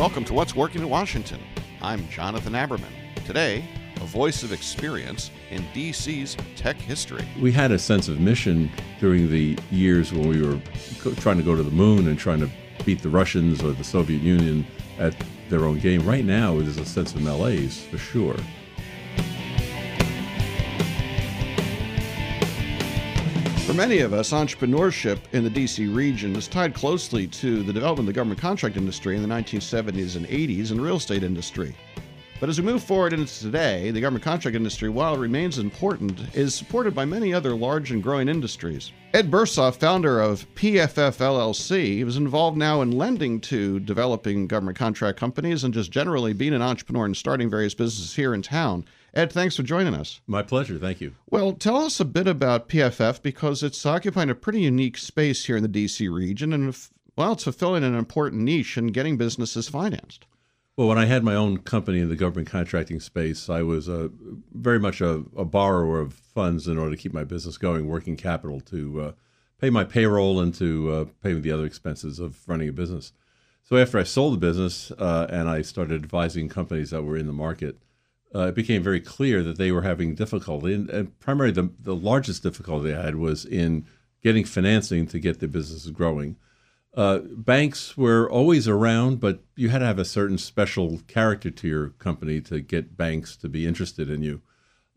Welcome to What's Working in Washington. I'm Jonathan Aberman. Today, a voice of experience in DC's tech history. We had a sense of mission during the years when we were trying to go to the moon and trying to beat the Russians or the Soviet Union at their own game. Right now, there's a sense of malaise for sure. For many of us, entrepreneurship in the DC region is tied closely to the development of the government contract industry in the 1970s and 80s and real estate industry. But as we move forward into today, the government contract industry, while it remains important, is supported by many other large and growing industries. Ed Bersoff, founder of PFF LLC, was involved now in lending to developing government contract companies and just generally being an entrepreneur and starting various businesses here in town. Ed, thanks for joining us. My pleasure. Thank you. Well, tell us a bit about PFF because it's occupying a pretty unique space here in the DC region and, well, it's fulfilling an important niche in getting businesses financed. Well, when I had my own company in the government contracting space, I was uh, very much a, a, borrower of funds in order to keep my business going, working capital to uh, pay my payroll and to uh, pay the other expenses of running a business. So after I sold the business uh, and I started advising companies that were in the market, uh, it became very clear that they were having difficulty, and, and primarily the, the largest difficulty I had was in getting financing to get their businesses growing. Uh, banks were always around, but you had to have a certain special character to your company to get banks to be interested in you.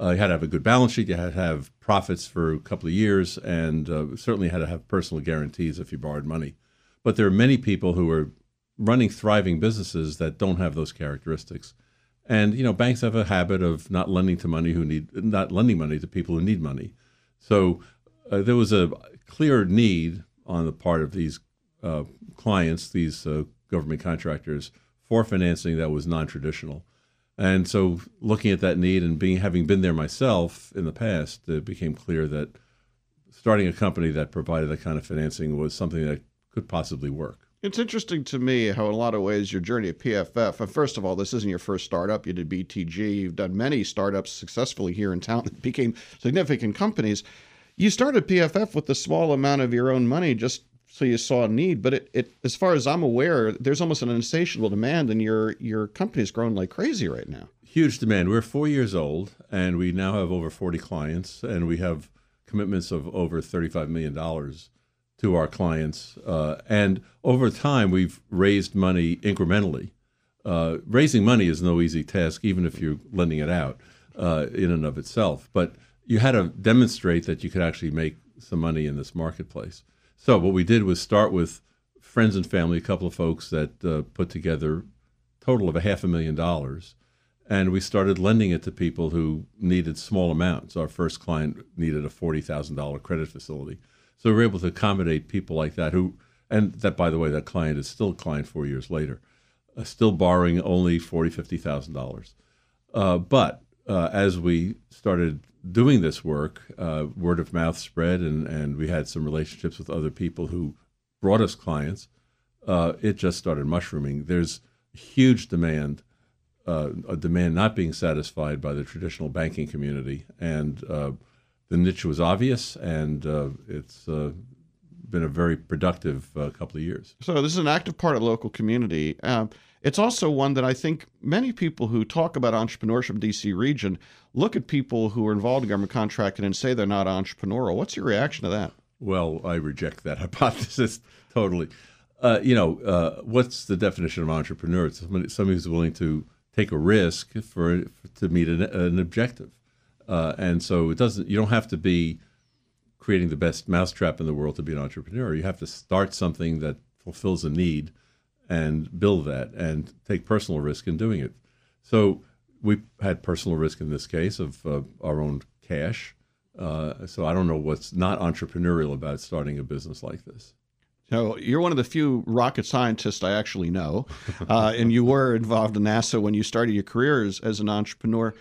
Uh, you had to have a good balance sheet. You had to have profits for a couple of years, and uh, certainly had to have personal guarantees if you borrowed money. But there are many people who are running thriving businesses that don't have those characteristics. And you know, banks have a habit of not lending to money who need not lending money to people who need money. So uh, there was a clear need on the part of these uh, clients, these uh, government contractors, for financing that was non-traditional. And so, looking at that need and being having been there myself in the past, it became clear that starting a company that provided that kind of financing was something that could possibly work. It's interesting to me how, in a lot of ways, your journey at PFF. First of all, this isn't your first startup. You did BTG. You've done many startups successfully here in town that became significant companies. You started PFF with a small amount of your own money, just so you saw a need. But it, it, as far as I'm aware, there's almost an insatiable demand, and your your company's grown like crazy right now. Huge demand. We're four years old, and we now have over 40 clients, and we have commitments of over 35 million dollars to our clients. Uh, and over time, we've raised money incrementally. Uh, raising money is no easy task, even if you're lending it out uh, in and of itself. But you had to demonstrate that you could actually make some money in this marketplace. So what we did was start with friends and family, a couple of folks that uh, put together total of a half a million dollars. And we started lending it to people who needed small amounts. Our first client needed a $40,000 credit facility. So we were able to accommodate people like that who, and that, by the way, that client is still a client four years later, uh, still borrowing only forty, fifty thousand dollars. Uh, but uh, as we started doing this work, uh, word of mouth spread, and and we had some relationships with other people who brought us clients. Uh, it just started mushrooming. There's huge demand, uh, a demand not being satisfied by the traditional banking community, and the niche was obvious, and uh, it's uh, been a very productive uh, couple of years. So this is an active part of the local community. Um, it's also one that I think many people who talk about entrepreneurship in DC region look at people who are involved in government contracting and say they're not entrepreneurial. What's your reaction to that? Well, I reject that hypothesis totally. Uh, you know, uh, what's the definition of entrepreneur? It's somebody, somebody who's willing to take a risk for, for to meet an, an objective. Uh, and so it doesn't. You don't have to be creating the best mousetrap in the world to be an entrepreneur. You have to start something that fulfills a need and build that and take personal risk in doing it. So we had personal risk in this case of uh, our own cash. Uh, so I don't know what's not entrepreneurial about starting a business like this. So you're one of the few rocket scientists I actually know, uh, and you were involved in NASA when you started your career as, as an entrepreneur.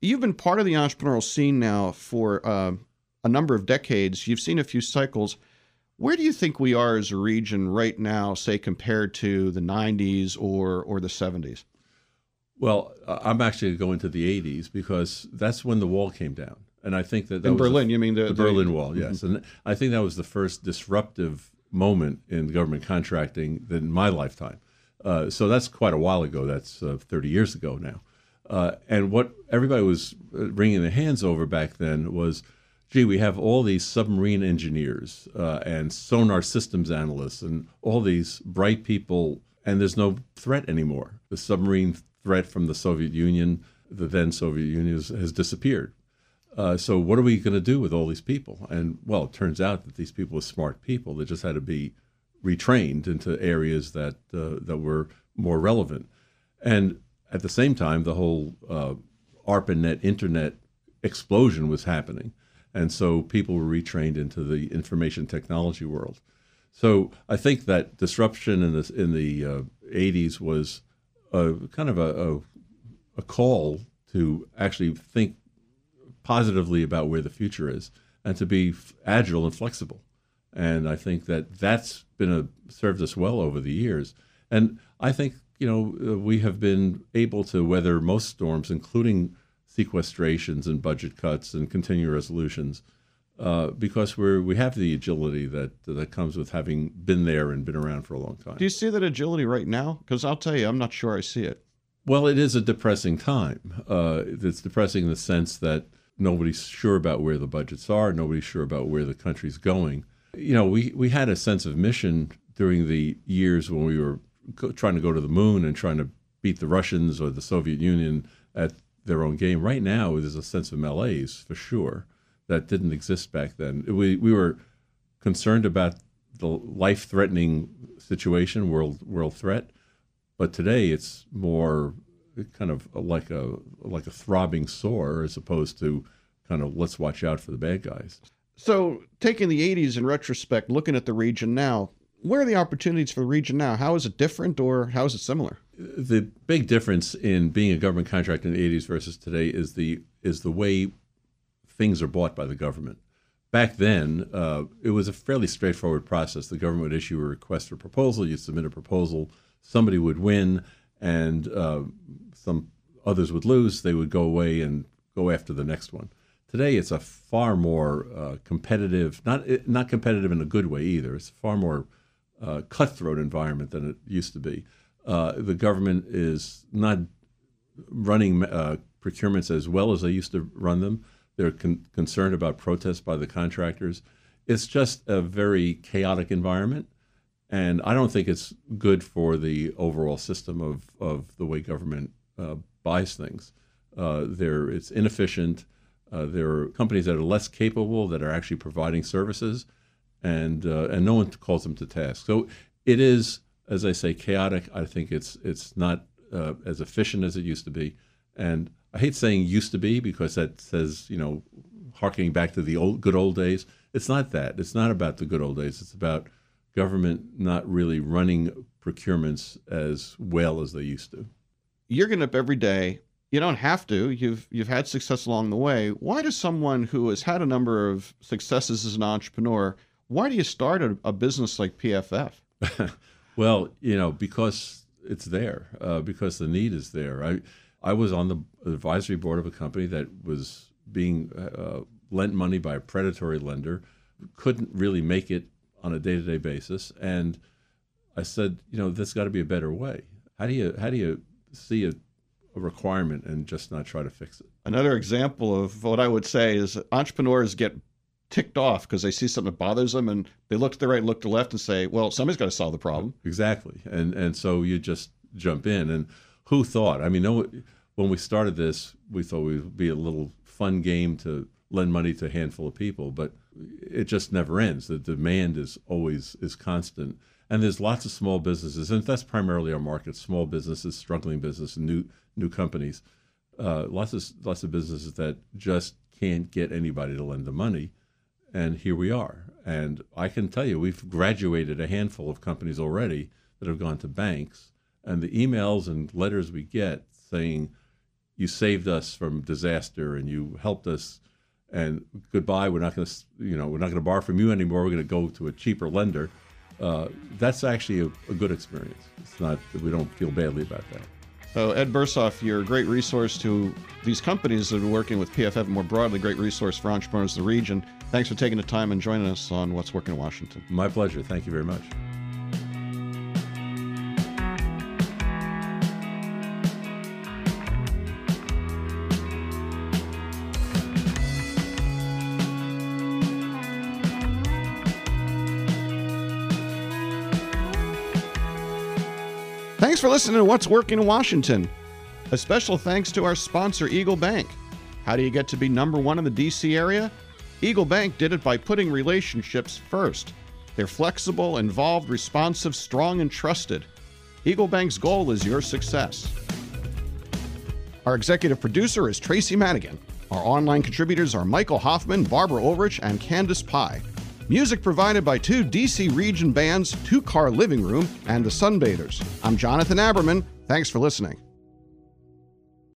You've been part of the entrepreneurial scene now for uh, a number of decades. You've seen a few cycles. Where do you think we are as a region right now, say compared to the 90s or or the 70s? Well, I'm actually going to the 80s because that's when the wall came down, and I think that, that in Berlin. you mean the, the, the Berlin Wall? Yes, mm-hmm. and I think that was the first disruptive moment in government contracting in my lifetime. Uh, so that's quite a while ago. That's uh, 30 years ago now. Uh, and what everybody was uh, wringing their hands over back then was, gee, we have all these submarine engineers uh, and sonar systems analysts and all these bright people, and there's no threat anymore. The submarine threat from the Soviet Union, the then Soviet Union, has, has disappeared. Uh, so what are we going to do with all these people? And well, it turns out that these people were smart people. They just had to be retrained into areas that uh, that were more relevant. And at the same time, the whole uh, ARPANET internet explosion was happening, and so people were retrained into the information technology world. So I think that disruption in the in the uh, 80s was a, kind of a, a, a call to actually think positively about where the future is and to be agile and flexible. And I think that that's been a, served us well over the years. And I think you know uh, we have been able to weather most storms, including sequestrations and budget cuts and continuing resolutions, uh, because we're we have the agility that that comes with having been there and been around for a long time. Do you see that agility right now? Because I'll tell you, I'm not sure I see it. Well, it is a depressing time. Uh, it's depressing in the sense that nobody's sure about where the budgets are. Nobody's sure about where the country's going you know, we, we had a sense of mission during the years when we were co- trying to go to the moon and trying to beat the Russians or the Soviet Union at their own game. Right now, there's a sense of malaise for sure that didn't exist back then. We, we were concerned about the life threatening situation, world, world threat, but today it's more kind of like a like a throbbing sore as opposed to kind of let's watch out for the bad guys. So, taking the 80s in retrospect, looking at the region now, where are the opportunities for the region now? How is it different or how is it similar? The big difference in being a government contractor in the 80s versus today is the is the way things are bought by the government. Back then, uh, it was a fairly straightforward process. The government would issue a request for proposal. You submit a proposal. Somebody would win, and uh, some others would lose. They would go away and go after the next one. Today, it's a far more uh, competitive, not not competitive in a good way either. It's a far more uh, cutthroat environment than it used to be. Uh, the government is not running uh, procurements as well as they used to run them. They're con- concerned about protests by the contractors. It's just a very chaotic environment, and I don't think it's good for the overall system of, of the way government uh, buys things. Uh, there, it's inefficient uh, there are companies that are less capable that are actually providing services, and uh, and no one calls them to task. So it is, as I say, chaotic. I think it's it's not uh, as efficient as it used to be, and I hate saying used to be because that says you know, harkening back to the old good old days. It's not that. It's not about the good old days. It's about government not really running procurements as well as they used to. You're getting up every day you don't have to. You've you've had success along the way. Why does someone who has had a number of successes as an entrepreneur, why do you start a, a business like PFF? well, you know, because it's there, uh, because the need is there. I I was on the advisory board of a company that was being uh, lent money by a predatory lender, couldn't really make it on a day-to-day basis, and I said, you know, there's got to be a better way. How do you how do you see a a requirement and just not try to fix it. Another example of what I would say is entrepreneurs get ticked off because they see something that bothers them and they look to the right, look to the left and say, well, somebody's got to solve the problem. Exactly. And and so you just jump in. And who thought? I mean, no, when we started this, we thought it would be a little fun game to lend money to a handful of people, but it just never ends. The demand is always is constant. And there's lots of small businesses, and that's primarily our market: small businesses, struggling business, new new companies. Uh, lots of lots of businesses that just can't get anybody to lend the money, and here we are. And I can tell you, we've graduated a handful of companies already that have gone to banks, and the emails and letters we get saying, "You saved us from disaster, and you helped us." And goodbye. We're not going to, you know, we're not going to borrow from you anymore. We're going to go to a cheaper lender. Uh, that's actually a, a, good experience. It's not we don't feel badly about that. So Ed Bersoff, you're a great resource to these companies that are working with PFF more broadly, great resource for entrepreneurs in the region. Thanks for taking the time and joining us on What's Working in Washington. My pleasure. Thank you very much. Thanks for listening to What's Working in Washington. A special thanks to our sponsor, Eagle Bank. How do you get to be number one in the DC area? Eagle Bank did it by putting relationships first. They're flexible, involved, responsive, strong, and trusted. Eagle Bank's goal is your success. Our executive producer is Tracy Madigan. Our online contributors are Michael Hoffman, Barbara Ulrich, and Candace Pye. Music provided by two DC region bands, Two Car Living Room, and the Sunbathers. I'm Jonathan Aberman. Thanks for listening.